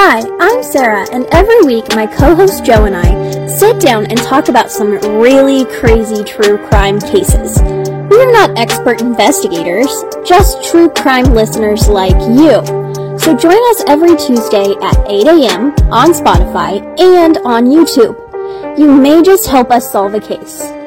Hi, I'm Sarah, and every week my co host Joe and I sit down and talk about some really crazy true crime cases. We are not expert investigators, just true crime listeners like you. So join us every Tuesday at 8 a.m. on Spotify and on YouTube. You may just help us solve a case.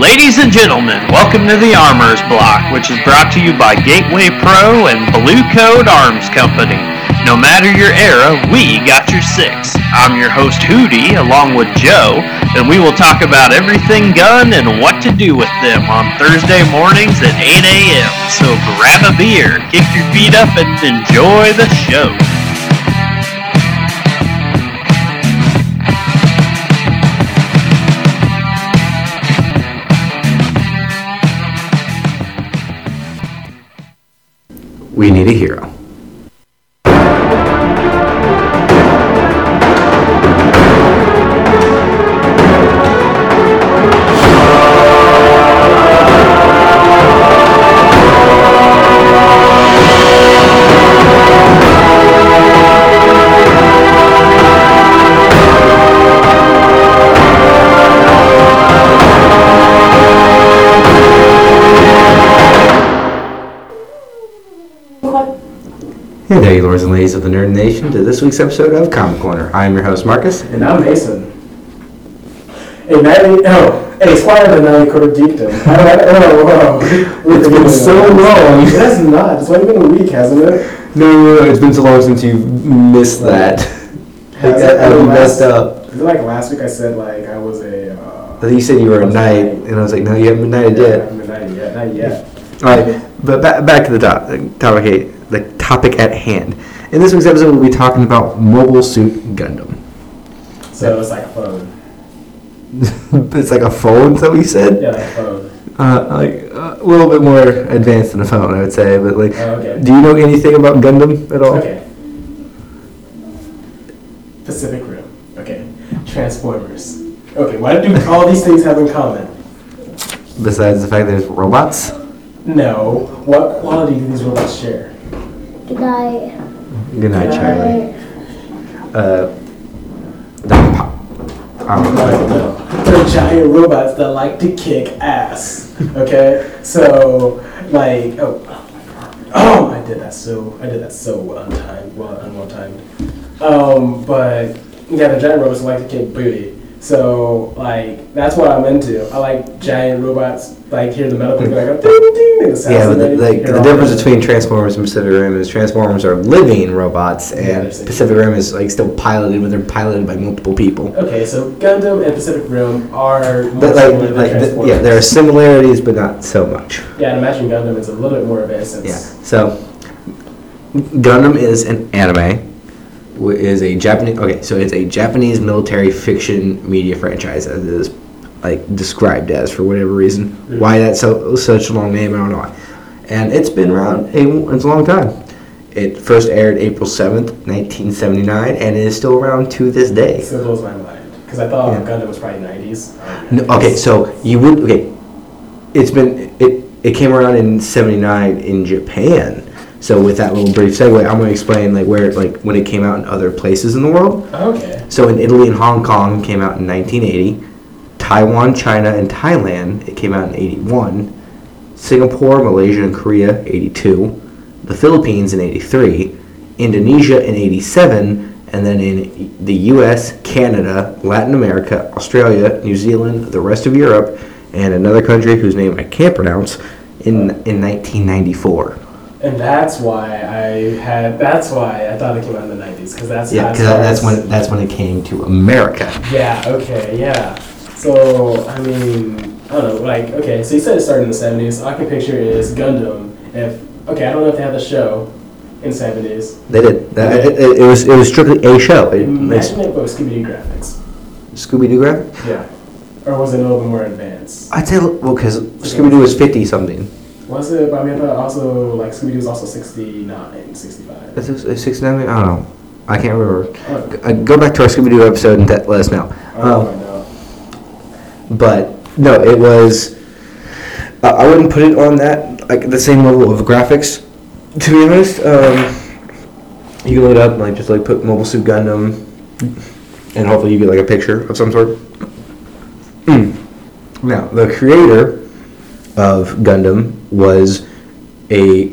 Ladies and gentlemen, welcome to the Armor's Block, which is brought to you by Gateway Pro and Blue Code Arms Company. No matter your era, we got your six. I'm your host Hootie, along with Joe, and we will talk about everything gun and what to do with them on Thursday mornings at 8 a.m. So grab a beer, kick your feet up, and enjoy the show. We need a hero. Hey there, you lords and ladies of the Nerd Nation, to this week's episode of Comic Corner. I am your host, Marcus. And I'm Mason. Hey, Natalie, oh, hey, Squire the Natalie Cordictum. Oh, whoa. It's been so long. It has not. It's only been a week, hasn't it? No, no, no, it's been so long since you've missed that. Like, Has that it? I Oh, messed up. Is it like last week I said, like, I was a. Uh, I think you said you were a knight, and I was like, no, you haven't been knighted I yet. haven't been knighted yet. Not yet. Alright, but back, back to the top, topic, the topic at hand. In this week's episode, we'll be talking about Mobile Suit Gundam. So it's like a phone. it's like a phone, is that what you said? Yeah, like a phone. Uh, like uh, a little bit more advanced than a phone, I would say. But like, Oh, okay. do you know anything about Gundam at all? Okay. Pacific Rim. Okay. Transformers. Okay, what do all these things have in common? Besides the fact that it's robots. No. What quality do these robots share? Good night. Good night, Charlie. Uh, the pop. Um, No, no. They're giant robots that like to kick ass. Okay? So, like, oh, oh, I did that so, I did that so untimed, well, untimed. Um, but, yeah, the giant robots like to kick booty. So, like, that's what I'm into. I like giant robots, like, hear the metal like, a ding, ding, and the sounds yeah, but the, like the difference between Transformers and Pacific Rim is Transformers are living robots, and they're. Pacific Rim is like still piloted, but they're piloted by multiple people. Okay, so Gundam and Pacific Rim are more But like, like the, Transformers. yeah, there are similarities, but not so much. Yeah, and Imagine Gundam is a little bit more advanced Yeah. So, Gundam is an anime. Is a Japanese okay, so it's a Japanese military fiction media franchise as it is like described as for whatever reason. Mm. Why that's so such a long name, I don't know. why. And it's been around a it's a long time. It first aired April seventh, nineteen seventy nine, and it is still around to this day. It still blows my mind because I thought Yeah. Gundam was probably 90s. No, okay, so you would okay. It's been it it came around in '79 in Japan. So with that little brief segue, I'm gonna explain like where like when it came out in other places in the world. Okay. So in Italy and Hong Kong it came out in 1980. Taiwan, China, and Thailand it came out in 81. Singapore, Malaysia, and Korea 82. The Philippines in 83. Indonesia in 87. And then in the U.S., Canada, Latin America, Australia, New Zealand, the rest of Europe, and another country whose name I can't pronounce in in 1994. And that's why I had. That's why I thought it came out in the 90s because that's Yeah, because that's when that's when it came to America. Yeah. Okay. Yeah. So I mean, I don't know. Like, okay. So you said it started in the 70s. All I can picture is Gundam. If okay, I don't know if they had the show in 70s. They did. It, it, it was it was strictly a show. It, Imagine it was Scooby Doo graphics. Scooby Doo graphic. Yeah. Or was it a little bit more advanced? I'd say well because Scooby Doo was fifty something. Was it? But I mean, I thought also like Scooby Doo was also 69, 65. Is it sixty nine? I don't know. I can't remember. Oh, Uh, go back to our Scooby Doo episode and let us know. oh, Um, but no, it was. Uh, I wouldn't put it on that like the same level of graphics. To be honest, um, You can it up, like just like put Mobile Suit Gundam, and hopefully you get like a picture of some sort. Hmm. Now, the creator of Gundam was a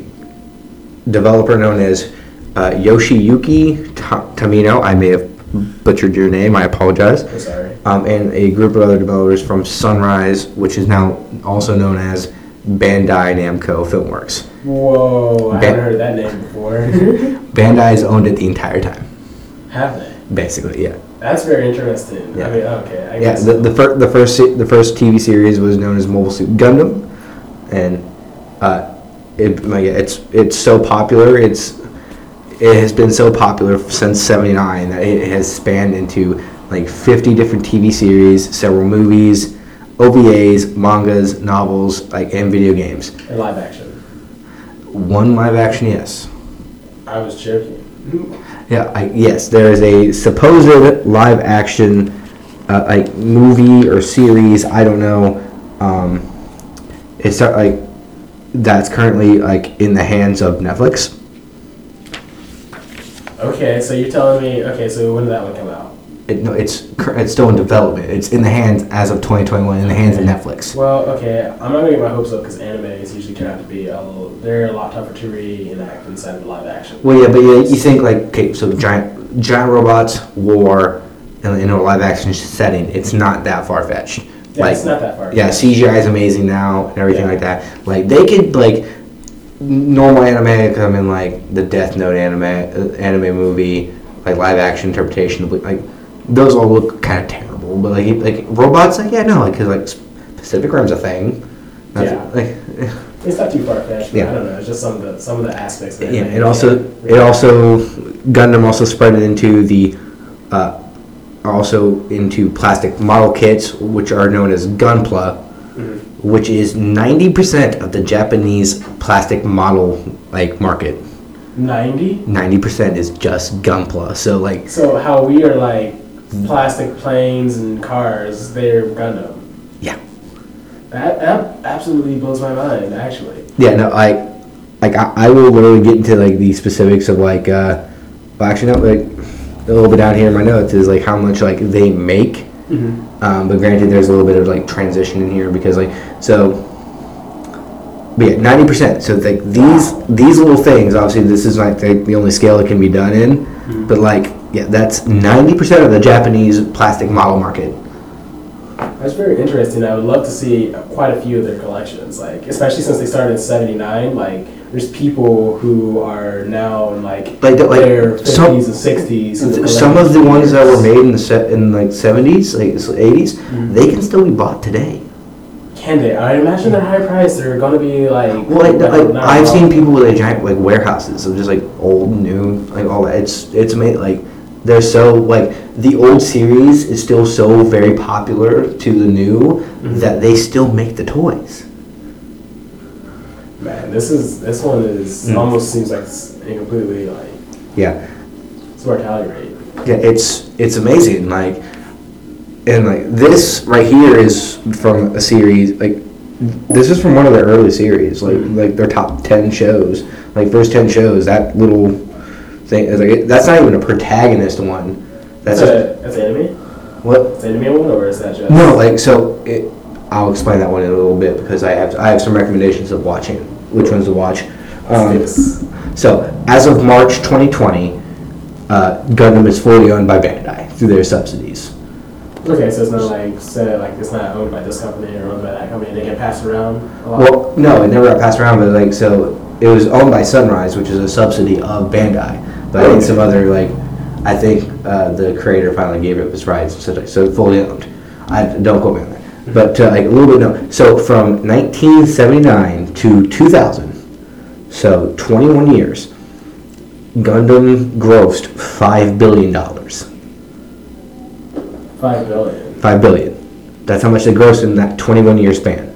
developer known as uh, Yoshiyuki Ta- Tamino. I may have butchered your name. I apologize. I'm sorry. Um, and a group of other developers from Sunrise, which is now also known as Bandai Namco Filmworks. Whoa, I haven't heard that name before. Bandai's owned it the entire time, Have they? basically. Yeah. That's very interesting. Yeah. I mean, okay. I Yeah, guess. the, the, fir- the first the first TV series was known as Mobile Suit Gundam, and uh, it like it's it's so popular. It's it has been so popular since '79 that it has spanned into like 50 different TV series, several movies, OVAs, mangas, novels, like and video games. In live action. One live action, yes. I was joking. Yeah, I, yes, there is a supposed live action uh, like movie or series. I don't know. Um, it's not, like that's currently like in the hands of Netflix. Okay, so you're telling me. Okay, so when did that one come out? It, no, it's it's still in development. It's in the hands as of 2021 in the hands of Netflix. Well, okay, I'm not gonna get my hopes up because anime is usually turn out to be a little, they're a lot tougher to reenact inside of live action. Well, yeah, but yeah, you think like okay, so giant giant robots, war, in, in a live action setting. It's not that far fetched. Yeah, it's not that far. Yeah, CGI is amazing now and everything Yeah. like that. Like they could like normal anime come in like the Death Note anime uh, anime movie, like live action interpretation. of, Like those all look kind of terrible, but like like robots, like yeah, no, like because like Pacific Rim's a thing. That's- Yeah. Like, It's not too far fetched. Yeah. I don't know. It's just some of the some of the aspects. That yeah, it also really- it also Gundam also spread it into the uh, also into plastic model kits, which are known as Gunpla, Mhm. which is ninety percent of the Japanese plastic model like market. ninety. Ninety percent is just Gunpla. So like So how we are like plastic planes and cars, they're Gundam. yeah, That, that absolutely blows my mind. Actually. yeah. No, like like I, I will literally get into like the specifics of like uh, well, actually no, like a little bit down here in my notes is like how much like they make Mm-hmm. Um, but granted, there's a little bit of like transition in here because like so. But yeah, ninety percent. So like these these little things. Obviously, this is like the, the only scale it can be done in. But like yeah, that's ninety percent of the Japanese plastic model market. That's very interesting. I would love to see quite a few of their collections, like especially since they started in '79. Like, there's people who are now in like, Like the- like, their 50s and 60s. who Some of the collected ones that were made in the set in like seventies, like eighties, mm-hmm. they can still be bought today. Can they? I imagine they're high priced. They're going to be like. Well, like, like not I've seen people with like giant like warehouses of just like old, new, like all that. It's it's made Like they're so like the old series is still so very popular to the new mm-hmm. that they still make the toys. Man, this is this one is Mm. almost seems like it's completely like Yeah, It's smart rate. yeah. It's it's amazing. Like and like this right here is from a series like this is from one of their early series like like their top 10 shows like first 10 shows that little thing is like that's not even a protagonist one that's That's just a that's anime. what It's anime one, or is that just No, like so. It, I'll explain that one in a little bit because I have I have some recommendations of watching which ones to watch. Um, so as of March 2020, uh, Gundam is fully owned by Bandai through their subsidies. Okay, so it's not like say like it's not owned by this company or owned by that company. They get passed around a lot. Well, no, it never got passed around, but like so, it was owned by Sunrise, which is a subsidy of Bandai. But I think some other like, I think uh, the creator finally gave up his rights, so, so fully owned. I don't quote me on that, but uh, like a little bit no. So from 1979 to 2000, so 21 years, Gundam grossed five billion dollars. Five billion. Five billion. That's how much they grossed in that 21 year span.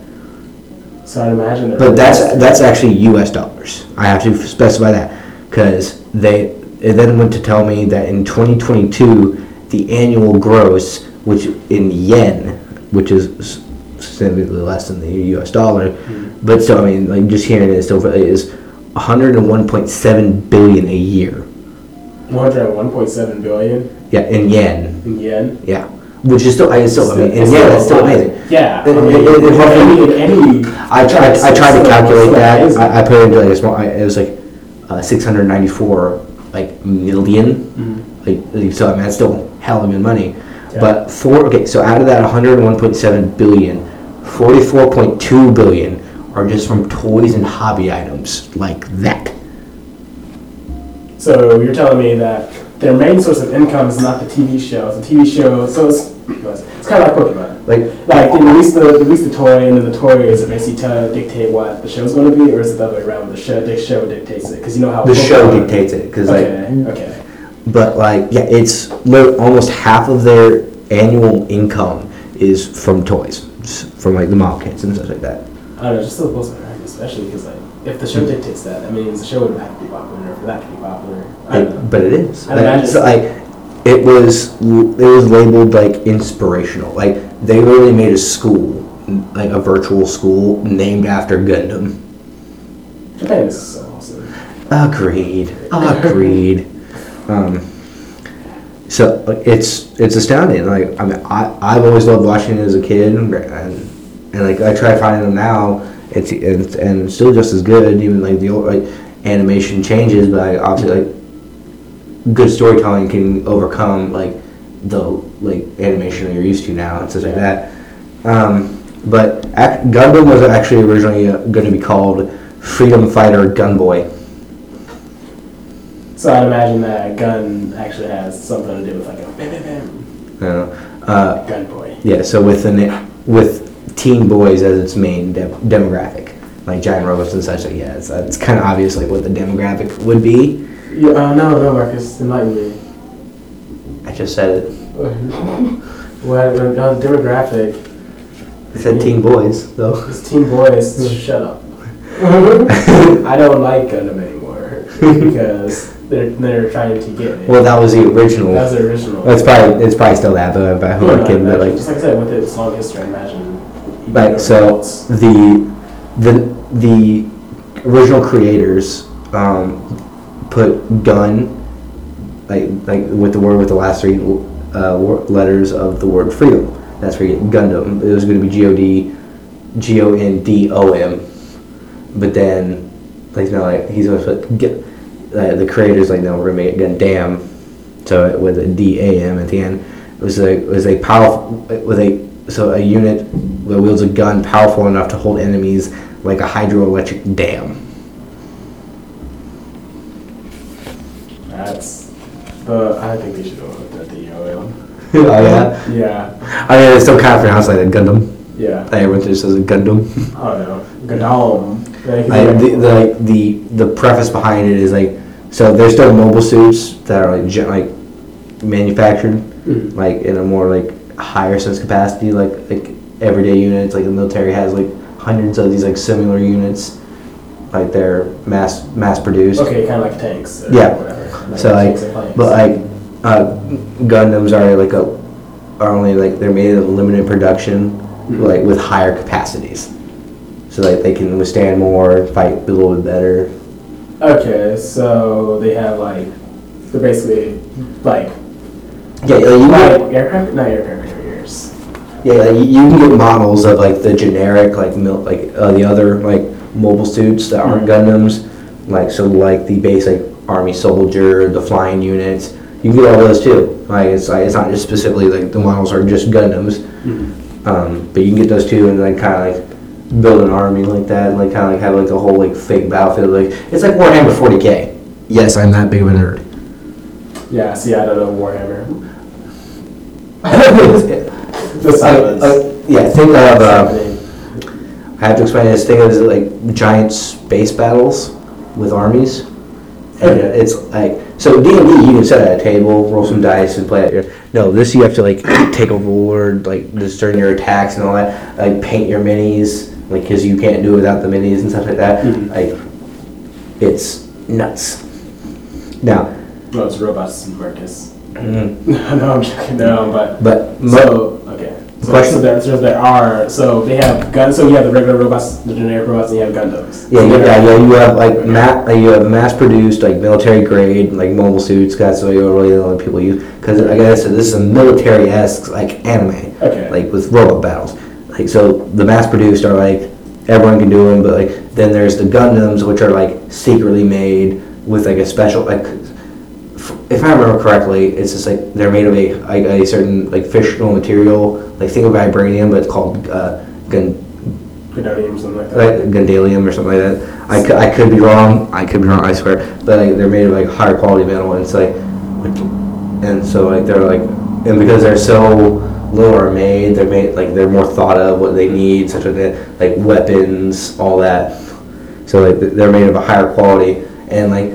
So I'd imagine. But that's that's actually U.S. dollars. I have to specify that because they it then went to tell me that in 2022 the annual gross, which in yen, which is significantly less than the U.S. dollar, but still, I mean, like just hearing it still is 101.7 billion a year. 101.7 billion Yeah, in yen. in yen. Yeah, which is still, I still, I mean, in yen, that's still amazing. Yeah, I mean, it roughly- any, any, I tried, I tried to calculate that. I, I put it into like a small. I, it was like uh, 694 like million. Like like, so, I mean, that's still hell of a good money. But for okay, so out of that 101.7 billion, 44.2 billion are just from toys and hobby items like that. So you're telling me that their main source of income is not the TV shows. The TV show, so it's it's kind of like Pokemon. Like Like they release the release the toy, and then the toy is basically tell dictate what the show's going to be, or is it the other way around? The show the show dictates it because you know how the show dictates it because like Okay, okay. But like, yeah, it's almost half of their annual income is from toys, from like the mall kits and stuff like that. I don't know, just blows my mind, especially because like if the show dictates that, I mean, the show would have to be popular for that to be popular. I don't know. It- but it is. I Like, imagine. so, like, it was it was labeled like inspirational. Like they literally made a school, like a virtual school named after Gundam. Japan is so awesome. Agreed. Agreed. um, so it's it's astounding. Like I mean, I I've always loved watching it as a kid, and and like I try finding them now. It's and, and still just as good. Even like the old like animation changes, but like, obviously like good storytelling can overcome like the like animation that you're used to now and stuff like that. Um, but Gundam was actually originally uh, going to be called Freedom Fighter Gunboy. So I'd imagine that gun actually has something to do with like a bam bam bam Uh, uh, gun boy. yeah, so with the with teen boys as its main de- demographic, like giant robots and such. Like, yeah, it's, uh, it's kind of obvious like what the demographic would be. Yeah, uh, no, no, Marcus, enlighten me. I just said it. What uh, demographic? I said teen boys though. It's teen boys. Shut up. I don't like Gundam anymore because they're they're trying to get me. Well, that was the original. That's the original. It's probably it's probably still that, but by no, kid, but like just like I said, with its long history, I imagine. Right, so the the the original creators um, put gun like like with the word with the last three uh, letters of the word freedom. That's where you get Gundam. It was going to be G O D G O N D O M, but then like no, like he's going to put get uh, the creators like no, we're to make it Gundam. So with a D A M at the end, it was a it was a powerful with a so a unit that wields a gun powerful enough to hold enemies like a hydroelectric dam. That's. But I think they should go with the DOL. oh yeah, Yeah, I mean it's still kind of pronounced like a Gundam. yeah. Like, everyone just says a Gundam. I don't know. Gundam. Like, the, the the the preface behind it is like so there's still mobile suits that are like gen- like manufactured Mhm. like in a more like higher sense capacity like like everyday units like the military has like hundreds of these like similar units like they're mass mass produced Okay, kind of like tanks. Or Yeah. Whatever. So like, tanks and planes. but like, uh, Gundams are like a, are only like they're made of limited production, Mhm. like with higher capacities, so like they can withstand more, fight a little bit better. Okay, so they have like, they're basically like, Yeah, like, you like can, aircraft, not aircraft carriers. yeah, like, you you can get models of like the generic like mil, like uh, the other like mobile suits that aren't Mhm. Gundams, like so like the basic army soldier, the flying units. You can get all those too. Like it's like it's not just specifically like the models are just Gundams. Um, but you can get those too, and then kind of like build an army like that, and like kind of like have like a whole like fake battlefield. Like it's like Warhammer 40k. Yes, I'm that big of a nerd. Yeah, see, I don't know Warhammer. Uh, The silence. uh, yeah, think of uh. I have to explain this. Think of it like giant space battles with armies. And Okay. it's like so D and D. You can sit at a table, roll some dice, and play it. No, this you have to like take a ruler, like discern your attacks and all that. Like paint your minis, like because you can't do it without the minis and stuff like that. Mhm. Like it's nuts. Now, No, it's robots, and Marcus. mm, no, I'm joking. No, but but mo- so okay. So So, Question? so, there, so there are. So they have guns. So you have the regular robots, the generic robots, and you have Gundams. Yeah, So yeah, yeah, yeah. You have like ma- like, you have mass-produced like military grade like mobile suits. That's what you really a lot of people use because like I said, this is a military-esque like anime. Okay. Like with robot battles. Like so, the mass-produced are like everyone can do them, but like then there's the Gundams which are like secretly made with like a special like. If I remember correctly, it's just like they're made of a like a certain like fictional material, like think of vibranium, but it's called uh, gun something like that. like Gundalium or something like that. I could, I could be wrong. I could be wrong. I swear. But like they're made of like higher quality metal, and it's like, and so like they're like, and because they're so are made, they're made like they're more thought of what they need, such as that, like weapons, all that. So like they're made of a higher quality, and like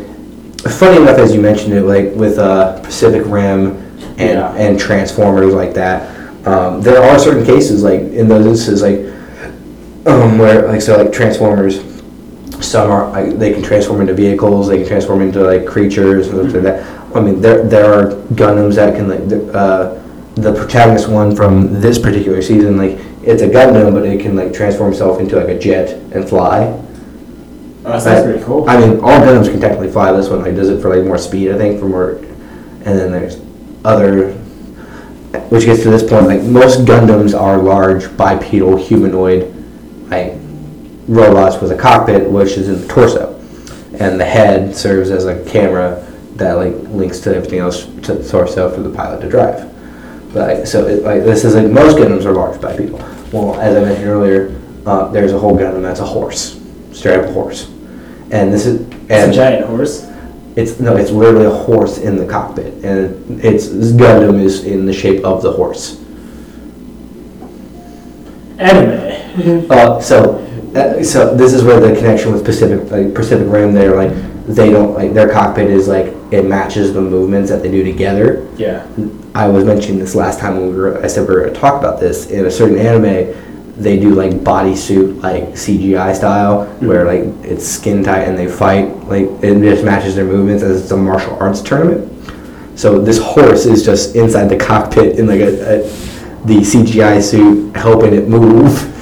funny enough, as you mentioned it, like with uh, Pacific Rim and Yeah. and Transformers like that. Um, there are certain cases like in those instances like um, where like so like Transformers, some are like, they can transform into vehicles, they can transform into like creatures and stuff like that. I mean, there there are Gundams that can like uh, the protagonist one from this particular season like it's a Gundam, but it can like transform itself into like a jet and fly. Oh, that sounds pretty cool. I mean, all Gundams can technically fly. This one like does it for like more speed, I think, for more. And then there's other, which gets to this point. Like most Gundams are large bipedal humanoid, like robots with a cockpit, which is in the torso, and the head serves as a camera that like links to everything else to the torso for the pilot to drive. But so it, like this is like most Gundams are large by people. Well, as I mentioned earlier, uh, there's a whole Gundam that's a horse, straight up a horse, and this is it's and a giant horse. it's no, it's literally a horse in the cockpit, and it's this Gundam is in the shape of the horse. Anime. Uh, so, uh, so this is where the connection with Pacific, like Pacific Rim, they're like they don't like their cockpit is like it matches the movements that they do together. yeah. I was mentioning this last time when we were, I said we were going to talk about this. In a certain anime, they do like bodysuit, like CGI style, mm-hmm. where like it's skin tight and they fight. Like it just matches their movements as it's a martial arts tournament. So this horse is just inside the cockpit in like a, a the CGI suit, helping it move.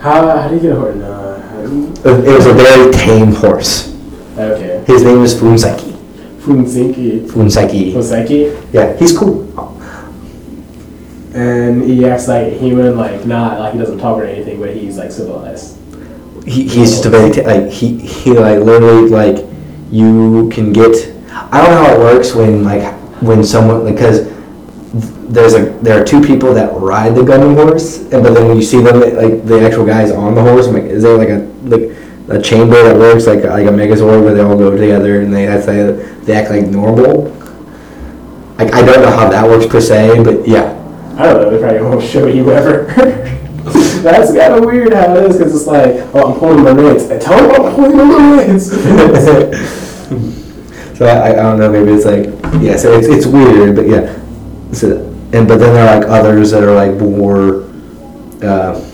How, how do you get a horse? No. You- It was a very tame horse. Okay. His name is Funseki. Funsinki. Funseki. Fuseki. Yeah, he's cool. And he acts like a human, like not like he doesn't talk or anything, but he's like civilized. he, he's just a very t- like he he like literally like you can get I don't know how it works when like when someone because there's a there are two people that ride the Gundam horse and but then when you see them like the actual guys on the horse I'm like is there like a like a chamber that works like like a Megazord where they all go together and they that's they, they act like normal like I don't know how that works per se but yeah I don't know. They probably won't show you ever. That's kind of weird how it is because it's like, oh, I'm pulling my reins. I tell them I'm pulling my reins. so I, I don't know. Maybe it's like yeah. So it's it's weird, but yeah. So and but then there are like others that are like more. Uh,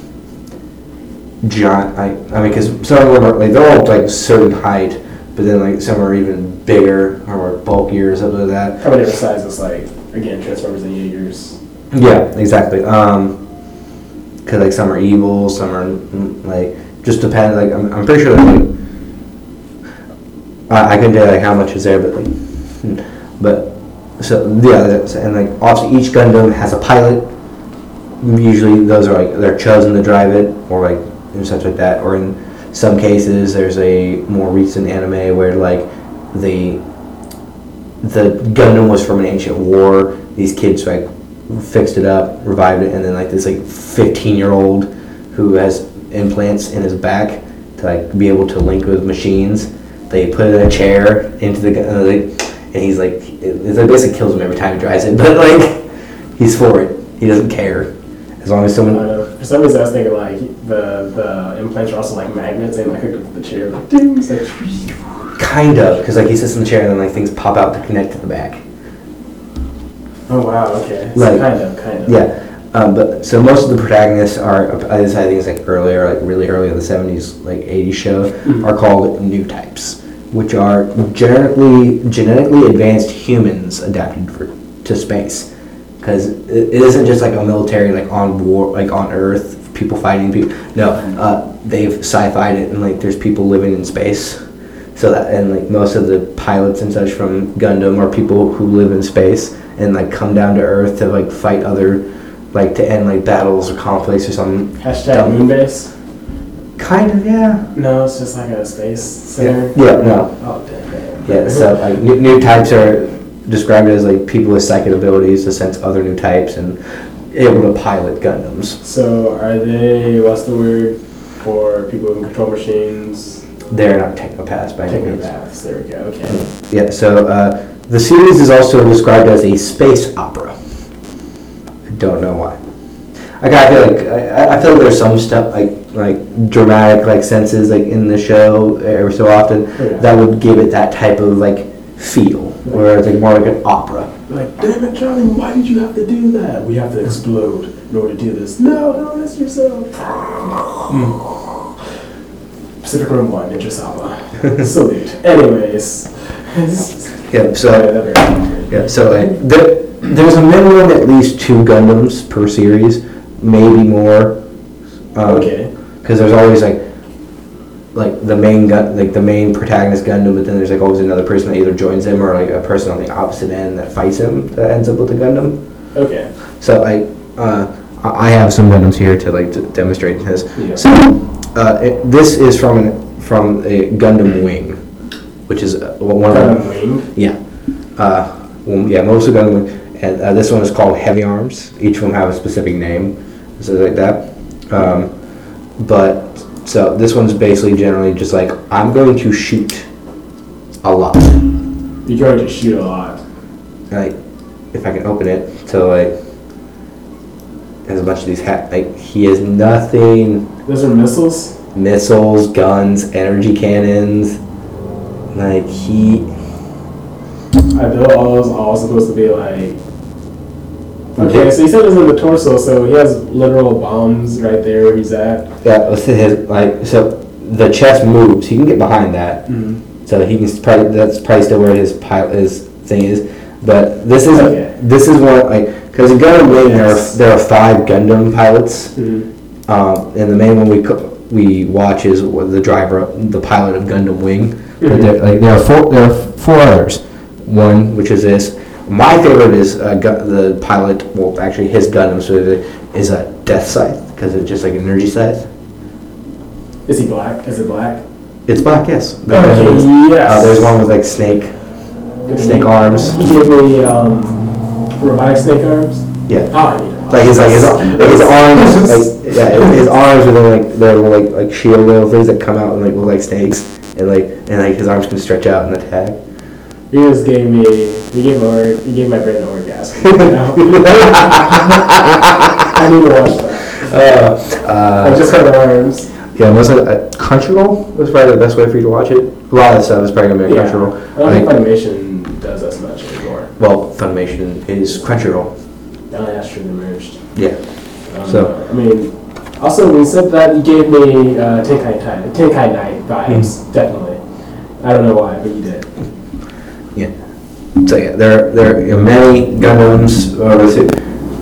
giant. I I mean, because some of them are like they're all like certain height, but then like some are even bigger or more bulkier or something like that. How many different sizes? Like again, Transformers and Jaegers. Yeah, exactly. Um, cause like some are evil, some are like just depend. Like I'm, I'm pretty sure that like I, I can tell like how much is there, but like, hmm, but so yeah, that's, and like obviously each Gundam has a pilot. Usually those are like they're chosen to drive it, or like and such like that. Or in some cases, there's a more recent anime where like the the Gundam was from an ancient war. These kids like fixed it up, revived it, and then like this like 15 year old who has implants in his back to like be able to link with machines. They put in a chair into the uh, and he's like it, it basically kills him every time he drives it, but like he's for it. He doesn't care as long as someone. don't. For some reason, I was thinking like the the implants are also like magnets and like hooked up to the chair. Like, ding, it's like, Kind of, because like he sits in the chair and then like things pop out to connect to the back. oh wow, okay. So Like- kind of, kind of. Yeah, um, but so most of the protagonists are, I think it's like earlier, like really early in the seventies, like eighties show, are called new types, which are genetically genetically advanced humans adapted for to space. because it, isn't just like a military like on war like on Earth people fighting people. No, uh, they've sci-fied it and like there's people living in space. So that and like most of the pilots and such from Gundam are people who live in space and like come down to Earth to like fight other like to end like battles or conflicts or something. Hashtag Dumb. Moonbase. Kind of yeah. No, it's just like a space center. yeah yeah, no. Oh damn. Yeah, so like new, new types are described as like people with psychic abilities to sense other new types and able to pilot Gundams. So are they? What's the word for people who control machines? They're not technopaths by any means. Technopaths. There we go. Okay. Yeah, so uh, the series is also described as a space opera. I don't know why. Like I feel like I, I feel like there's some stuff like like dramatic like senses like in the show every so often Yeah. that would give it that type of like feel, where it's like more like an opera. Like, damn it, Johnny, why did you have to do that? We have to explode in order to do this. No, don't mess yourself. Hmm. Pacific Rim 1, Ninja Saba. Salute. Anyways. Yeah, so. so. Yeah, so like, there, there's a minimum at least two Gundams per series, maybe more. Um, Okay. Because there's always like, like the main gun, like the main protagonist Gundam, but then there's like always another person that either joins him or like a person on the opposite end that fights him that ends up with the Gundam. Okay. So like, uh, I have some Gundams here to like to demonstrate this. Yeah. So, uh, it, this is from an, from a Gundam Wing, which is uh, one of Gundam Wing. yeah. Uh, well, yeah, most of them, and uh, this one is called Heavy Arms. Each of them have a specific name, so like that. Um, but so this one's basically generally just like I'm going to shoot a lot. You're going to shoot a lot. Like if I can open it, so like has a bunch of these hat. Like he has nothing. Those are missiles? Missiles, guns, energy cannons. Like he. I built all those all supposed to be like. Okay, so he said it's in the torso, so he has literal bombs right there where he's at. Yeah, let's say his like so the chest moves. He can get behind that, Mm-hmm. so he can probably that's probably still where his pilot his thing is. But this is Okay. this is one like because in Gundam Wing there are there are five Gundam pilots, Mm-hmm. um, and the main one we we watch is the driver the pilot of Gundam Wing. But Mhm. there like there are four there are four others. One which is this. My favorite is uh, gu- the pilot. Well, actually, his Gundam so it is a Death Scythe because it's just like an energy scythe. Is he black? Is it black? It's black, yes. Okay, yes. Uh, there's one with like snake, snake arms. He gave me um, robotic snake arms. Yeah. Oh, need them. Like his like his, like his arms, like yeah, his arms are then like they're like like shield little things that come out and like look like snakes, and like and like his arms can stretch out and attack. He just gave me. He gave or he gave my brain an orgasm. You know? I need to watch that. Uh, uh, I just had the arms. yeah, most of uh, Crunchyroll was probably the best way for you to watch it. A lot of the stuff is probably gonna be on Yeah. Crunchyroll. I don't think Funimation does as much anymore. well, Funimation is Crunchyroll. Now that's true, they merged. Yeah. Um, So- I mean, also when you said that, you gave me uh, Tenkai Tide, Tenkai Knight vibes, Hmm. definitely. I don't know why, but you did. Yeah. So yeah, there there are many Gundams over the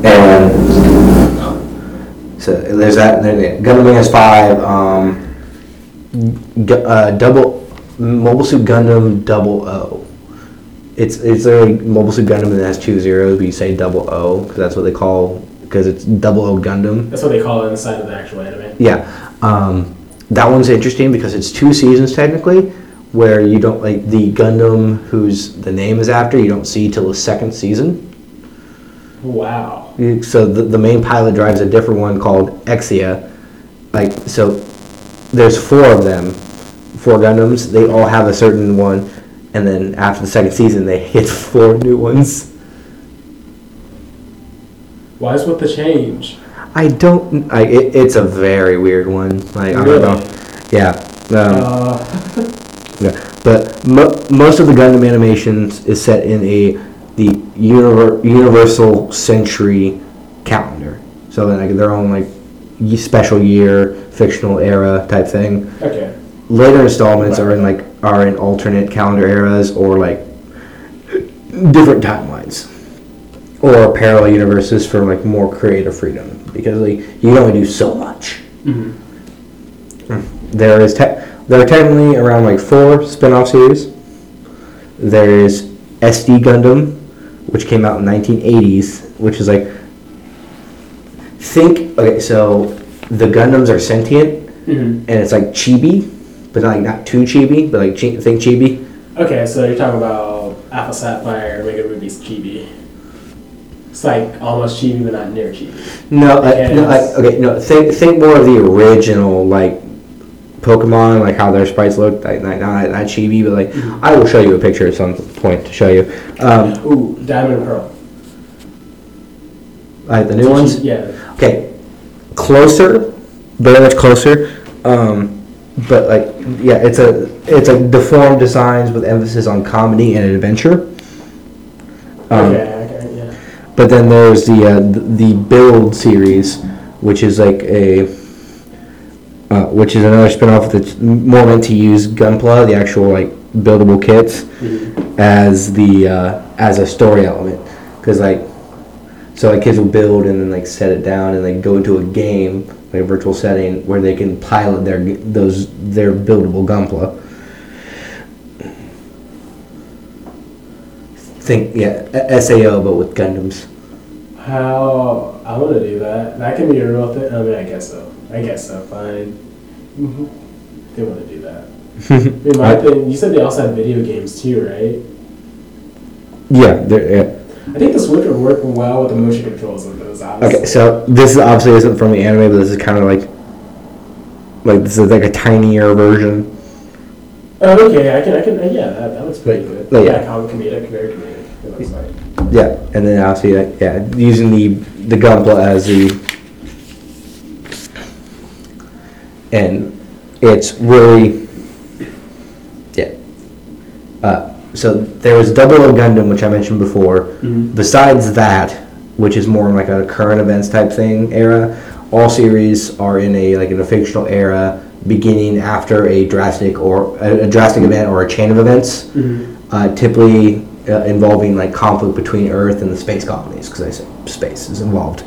and so there's that. Yeah, Gundam has five. Um, Gu- uh, double Mobile Suit Gundam Double O. It's it's literally Mobile Suit Gundam and it has two zeros, but you say Double O because that's what they call because it's Double O Gundam. That's what they call it inside of the actual anime. Yeah, um, that one's interesting because it's two seasons technically, where you don't like the Gundam whose the name is after you don't see till the second season. Wow. So the, the main pilot drives a different one called Exia. Like so, there's four of them, four Gundams. They all have a certain one, and then after the second season, they hit four new ones. Why is with the change? I don't. I it, it's a very weird one. Like I don't know. Yeah. Um, Uh, Yeah, but mo- most of the Gundam animations is set in a the univer- Universal Century calendar. So then like their own like special year, fictional era type thing. okay. Later installments are in like are in alternate calendar eras or like different timelines. or parallel universes for like more creative freedom because like you can only do so much. Mm-hmm. Mm. There is te- there are technically around like four spin-off series. There is SD Gundam, which came out in 1980s, which is like think okay, so the Gundams are sentient Mhm. and it's like chibi, but like not too chibi, but like chi- think chibi. Okay, so you're talking about Alpha Sapphire, Mega Ruby's Chibi. It's like almost Chibi, but not near Chibi. No, like, no like, okay, no. Think think more of the original like Pokemon, like how their sprites look, like, like not not chibi, but like I will show you a picture at some point to show you. Um, Ooh, Diamond and Pearl. like the new ones. Yeah. Okay, closer, very much closer. Um, but like, yeah, it's a it's a deformed designs with emphasis on comedy and adventure. Um, okay, okay, yeah. But then there's the uh, the build series, which is like a uh, which is another spin-off that's more meant to use Gunpla, the actual like buildable kits, as the uh, as a story element, because like so like kids will build and then like set it down and like go into a game like a virtual setting where they can pilot their those their buildable Gunpla. Think yeah, a- SAO but with Gundams. How I want to do that. That can be a real thing. I mean, I guess so. I guess so. Fine. Mm-hmm. They want to do that. I mean, my thing. You said they also have video games too, right? Yeah, they're, yeah. I think the Switch would work well with the motion controls of those. Honestly. Okay, so this is obviously isn't from the anime, but this is kind of like like this is like a tinier version. Oh, okay. I can. I can. uh, Yeah, that, that looks pretty good. Like, yeah. yeah, com- comedic, very comedic. It looks like. Yeah, and then obviously like, yeah, using the the Gunpla as the and it's really yeah. Uh, so there was Double O Gundam, which I mentioned before. Besides that, which is more like a current events type thing era, all series are in a like in a fictional era, beginning after a drastic or a, a drastic event or a chain of events, uh, typically uh, involving like conflict between Earth and the space colonies, because I said space is involved.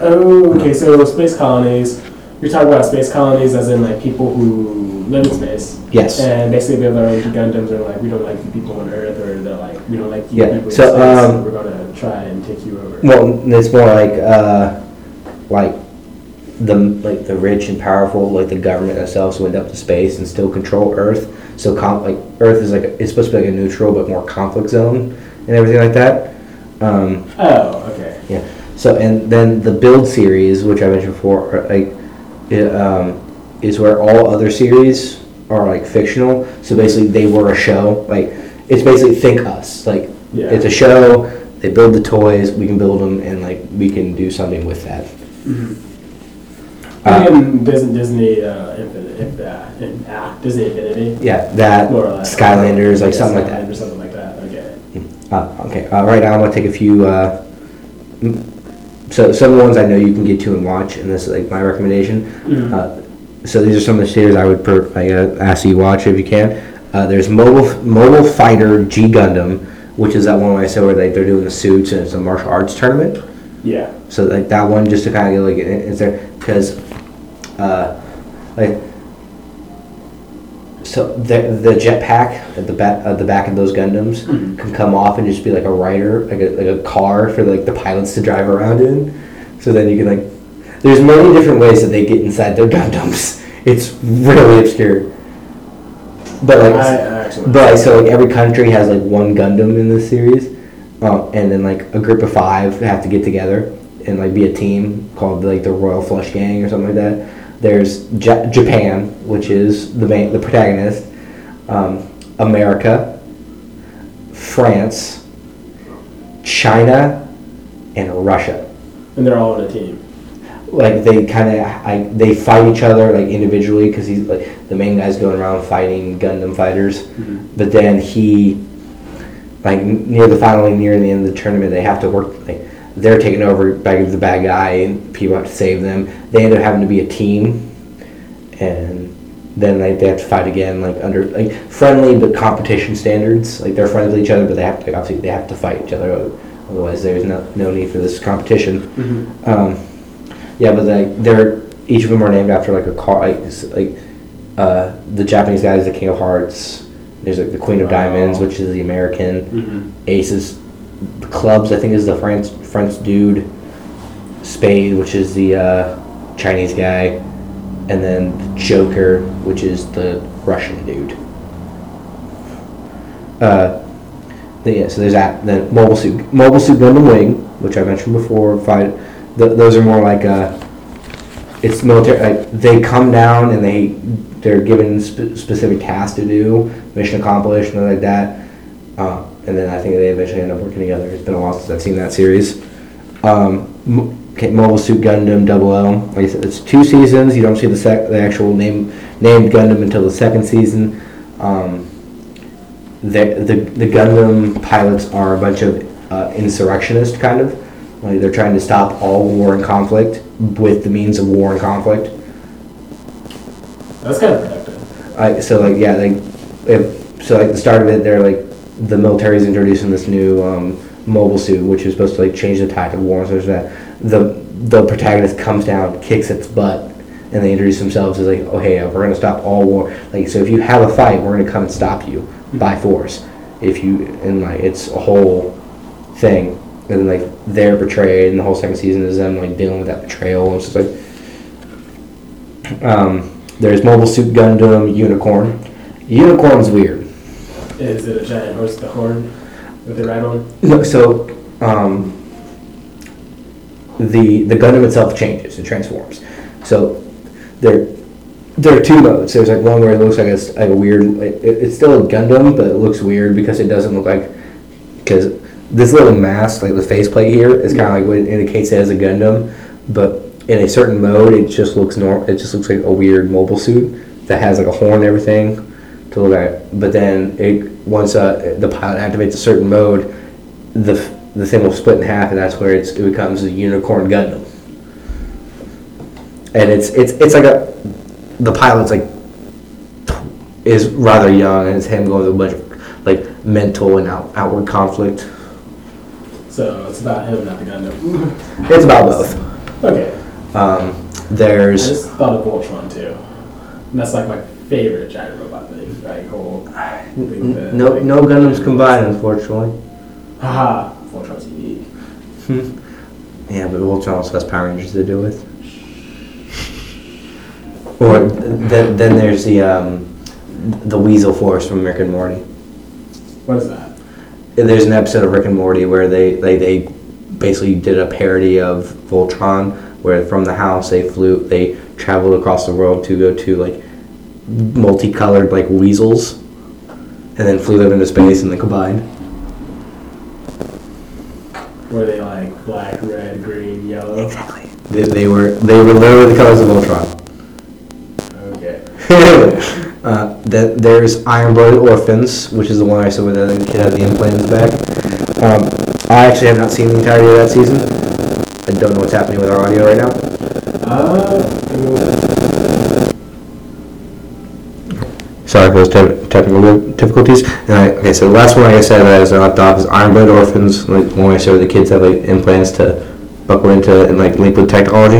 Oh, okay. So the space colonies. You're talking about space colonies, as in like people who live in space. Yes. And basically, they have their own Gundams, or like we don't like the people on Earth, or they're like we don't like you Yeah, people in so, space, um, we're gonna try and take you over. Well, it's more like uh, like the like the rich and powerful, like the government themselves, went up to space and still control Earth. So com- like Earth is like it's supposed to be like a neutral but more conflict zone and everything like that. Um, oh, okay. yeah. So and then the build series, which I mentioned before, are, like it, um, is where all other series are like fictional. So basically, they were a show. Like it's basically think us. Like Yeah. it's a show. They build the toys. We can build them, and like we can do something with that. I think in Disney, Disney, uh, Infinite, if, uh, in, ah, Disney Infinity, Yeah, that more or less. Skylanders, like Yeah, something like that. Skylanders, something like that. Okay. Uh, okay, uh, right now I'm gonna take a few. Uh, m- so some of the ones I know you can get to and watch, and this is like my recommendation. Uh, so these are some of the series I would per, like, uh, ask you to watch if you can. Uh, there's Mobile Mobile Fighter G Gundam, which is that one I said where like they're doing the suits and it's a martial arts tournament. Yeah. So like that one, just to kind of get like, it- it's there because, uh, like, so the the jetpack at the back at the back of those Gundams can come off and just be like a rider, like a like a car for like the pilots to drive around in. So then you can like, there's many different ways that they get inside their Gundams. It's really obscure. But like, I, I but like, so like every country has like one Gundam in this series, um, and then like a group of five have to get together and like be a team called like the Royal Flush Gang or something like that. There's Ja- Japan, which is the main the protagonist, um, America, France, China, and Russia. And they're all on a team. like they kind of they fight each other like individually because he's like the main guy's going around fighting Gundam fighters, but then he like near the finally near the end of the tournament they have to work like they're taking over by the bad guy and people have to save them. They end up having to be a team, and then like they have to fight again like under like friendly but competition standards. Like they're friendly with each other, but they have to obviously they have to fight each other. Otherwise, there's no, no need for this competition. Mhm. Um, yeah, but like they're each of them are named after like a car, like like uh, the Japanese guy is the King of Hearts. There's like the Queen of Diamonds, Wow. which is the American. Mhm. Ace is the clubs. I think is the French French dude. Spade, which is the uh, Chinese guy, and then the Joker, which is the Russian dude. Uh, yeah, so there's that. Then Mobile Suit, Mobile Suit Gundam Wing, which I mentioned before. Fight, th- those are more like uh, it's military. Like they come down and they they're given spe- specific tasks to do, mission accomplished, and like that. Uh, and then I think they eventually end up working together. It's been a while since I've seen that series. Um, M- okay, Mobile Suit Gundam Double L. Like I said, it's two seasons. You don't see the sec- the actual name named Gundam until the second season. Um, the, the the Gundam pilots are a bunch of uh, insurrectionists, kind of. Like they're trying to stop all war and conflict with the means of war and conflict. That's kind of productive. I, so like yeah, like if, so like the start of it, they're like the military is introducing this new um, mobile suit, which is supposed to like change the tide of war. So there's that the the protagonist comes down, kicks its butt, and they introduce themselves as like, oh hey, we're gonna stop all war. Like so, if you have a fight, we're gonna come and stop you by force. If you and like it's a whole thing, and like they're betrayed, and the whole second season is them like dealing with that betrayal. And it's just like. Um, there's Mobile Suit Gundam Unicorn. Unicorn's weird. Is it a giant horse with a horn with a on? No, so um, the the Gundam itself changes. It transforms. So there there are two modes. There's like one where it looks like it's like a weird. It, it's still a Gundam, but it looks weird because it doesn't look like because this little mask, like the faceplate here, is kind of like what indicates it as a Gundam, but in a certain mode, it just looks normal. It just looks like a weird mobile suit that has like a horn and everything to look at. But then it once uh, the pilot activates a certain mode, the the thing will split in half, and that's where it's, it becomes a unicorn Gundam. And it's it's it's like a the pilot's like is rather young, and it's him going through a bunch of like mental and out, outward conflict. So it's about him, not the Gundam. It's about both. Okay. Um, I there's just thought of Voltron too. And that's like my favorite giant robot thing. Like whole thing with the- no no Gundams combined, unfortunately. Haha. Voltron's unique. Yeah, but Voltron also has Power Rangers to deal with. Or then, then there's the um, the Weasel Force from Rick and Morty. What is that? There's an episode of Rick and Morty where they, they, they basically did a parody of Voltron, where from the house they flew, they traveled across the world to go to like multicolored like weasels, and then flew them into space and then combined. Were they like black, red, green, yellow? Exactly. They, they were they were literally the colors of Voltron. Okay. uh, that there's Iron Blooded Orphans, which is the one I saw where the kid had the implant in his back. Um, I actually have not seen the entirety of that season. I don't know what's happening with our audio right now. Uh, Sorry for those te- technical difficulties. And I, okay, so the last one like I said that I was left off is Iron Blooded Orphans, like the one I showed the kids have like implants to buckle into and like link with technology.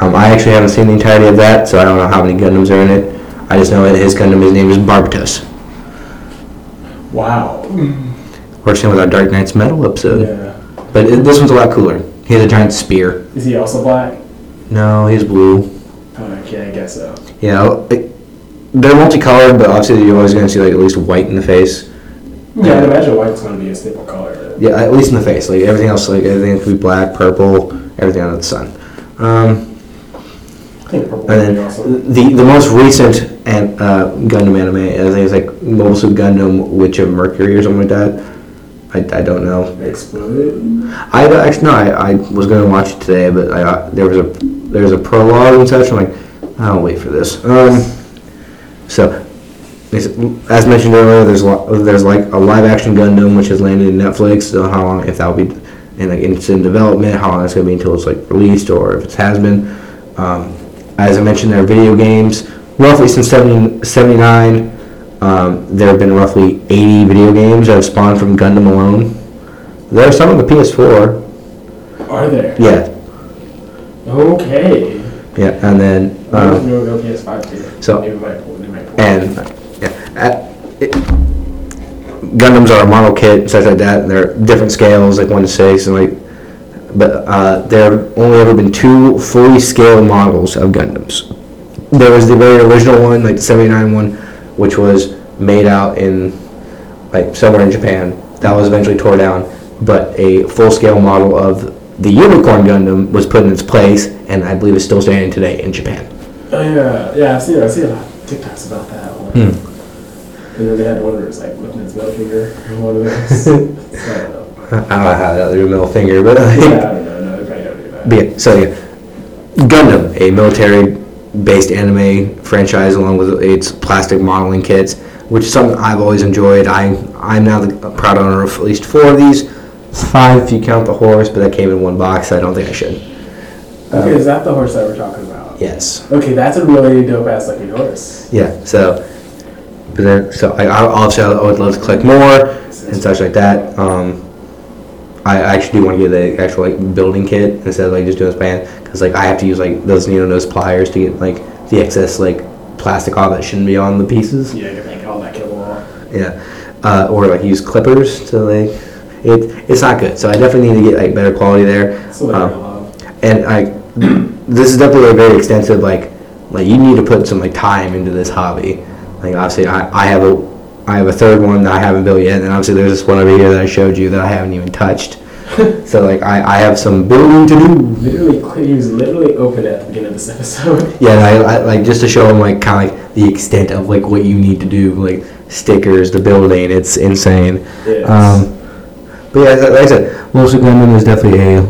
Um, I actually haven't seen the entirety of that, so I don't know how many Gundams are in it. I just know that his Gundam, his name is Barbatos. wow. We're seeing with our Dark Nights Metal episode. Yeah. But it, this one's a lot cooler. He has a giant spear. Is he also black? No, he's blue. Okay, I guess so. Yeah, like, they're multicolored, but obviously you're always going to see like at least white in the face. Yeah, I'd imagine white's going to be a staple color. Yeah, at least in the face. Like everything else, like everything could be black, purple, everything under the sun. Um, I think purple and then awesome. the the most recent and uh, Gundam anime, I think it's like Mobile Suit Gundam Witch of Mercury or something like that. I, I don't know. Explode. I don't- actually no, I, I was gonna watch it today, but I, uh, there was a there was a prologue and such. I'm like, I'll wait for this. Um, so, as as mentioned earlier, there's there's like a live action Gundam which has landed in Netflix. So how long if that will be in like it's in development? How long it's gonna be until it's like released or if it has been? Um, as I mentioned, there are video games. Roughly since 70, 79, um, there have been roughly 80 video games that have spawned from Gundam alone. There are some on the PS4. Are there? Yeah, Okay. yeah, and then um, no, no PS5 too. so- and yeah, it, Gundams are a model kit, such like that. And They're different scales, like one to six, and like. But uh, there have only ever been two fully scaled models of Gundams. There was the very original one, like the '79 one, which was made out in like somewhere in Japan. That was eventually tore down, but a full scale model of the Unicorn Gundam was put in its place, and I believe is still standing today in Japan. Oh yeah, yeah. Seen, I've seen a lot of TikToks about that one. Hmm. And then they had one where it's like looking at his middle finger. and One of those. so, I don't know. I don't know how do a middle finger, but like, Yeah, I don't know. No, they probably don't do that. But yeah, so yeah, Gundam, a military-based anime franchise, along with its plastic modeling kits, which is something I've always enjoyed. I I'm now the proud owner of at least four of these. Five if you count the horse, but that came in one box. So I don't think I should. Okay, is that the horse that we're talking about? Yes. Okay, that's a really dope ass looking horse. Yeah. So, but then so I I obviously I would love to collect more and such like that. Um, I actually do want to get the actual like building kit instead of like just doing this band because like I have to use like those needle nose pliers to get like the excess like plastic off that shouldn't be on the pieces. Yeah, you can make all that wall. Yeah, uh, or like use clippers to like it. It's not good. So I definitely need to get like better quality there. Um, love. and I this is definitely a very extensive like like you need to put some like time into this hobby like obviously I, I have a I have a third one that I haven't built yet and obviously there's this one over here that I showed you that I haven't even touched so like I, I have some building to do Literally, he was literally open at the beginning of this episode. yeah I, I like just to show them like kind of like the extent of like what you need to do like stickers the building it's insane Yes. um, but yeah, like I said, Most of Gundam is definitely a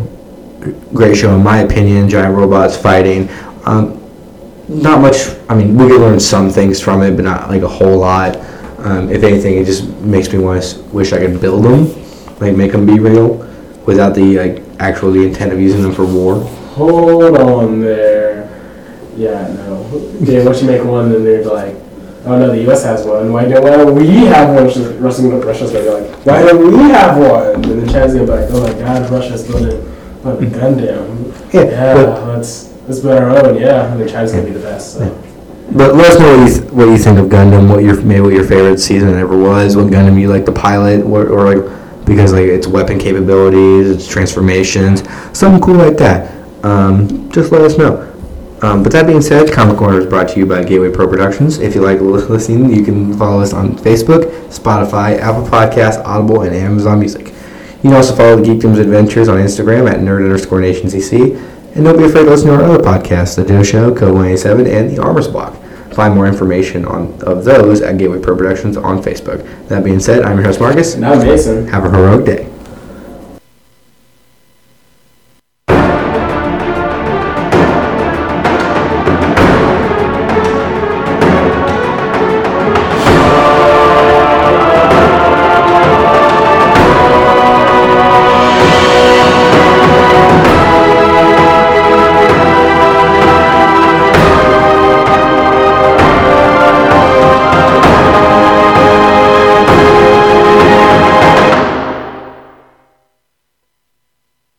great show in my opinion. Giant robots fighting. Um, not much. I mean, we could learn some things from it, but not like a whole lot. Um, if anything, it just makes me want to wish I could build them, like make them be real, without the like actual the intent of using them for war. Hold on there. Yeah, no. Okay, once you make one, then they're like, oh no, the U.S. has one. Why don't, why we have one? Russian, Russia's gonna be like, why don't we have one? And then China's gonna be like, oh my God, Russia's building, a Gundam. Yeah, Yeah, but- let's let's build our own. Yeah, and then China's gonna be the best. So. But let us know what you th- what you think of Gundam. What your maybe what your favorite season ever was. What Gundam you like the pilot, or, or like because like its weapon capabilities, its transformations, something cool like that. Um, just let us know. Um, but that being said, Comic Corner is brought to you by Gateway Pro Productions. If you like li- listening, you can follow us on Facebook, Spotify, Apple Podcasts, Audible, and Amazon Music. You can also follow the Geekdom's Adventures on Instagram at nerd underscore nation cc. And don't be afraid to listen to our other podcasts, The Doe Show, Code 187, and The Armors Block. Find more information on of those at Gateway Pro Productions on Facebook. That being said, I'm your host Marcus. And I'm Mason. Have a heroic day.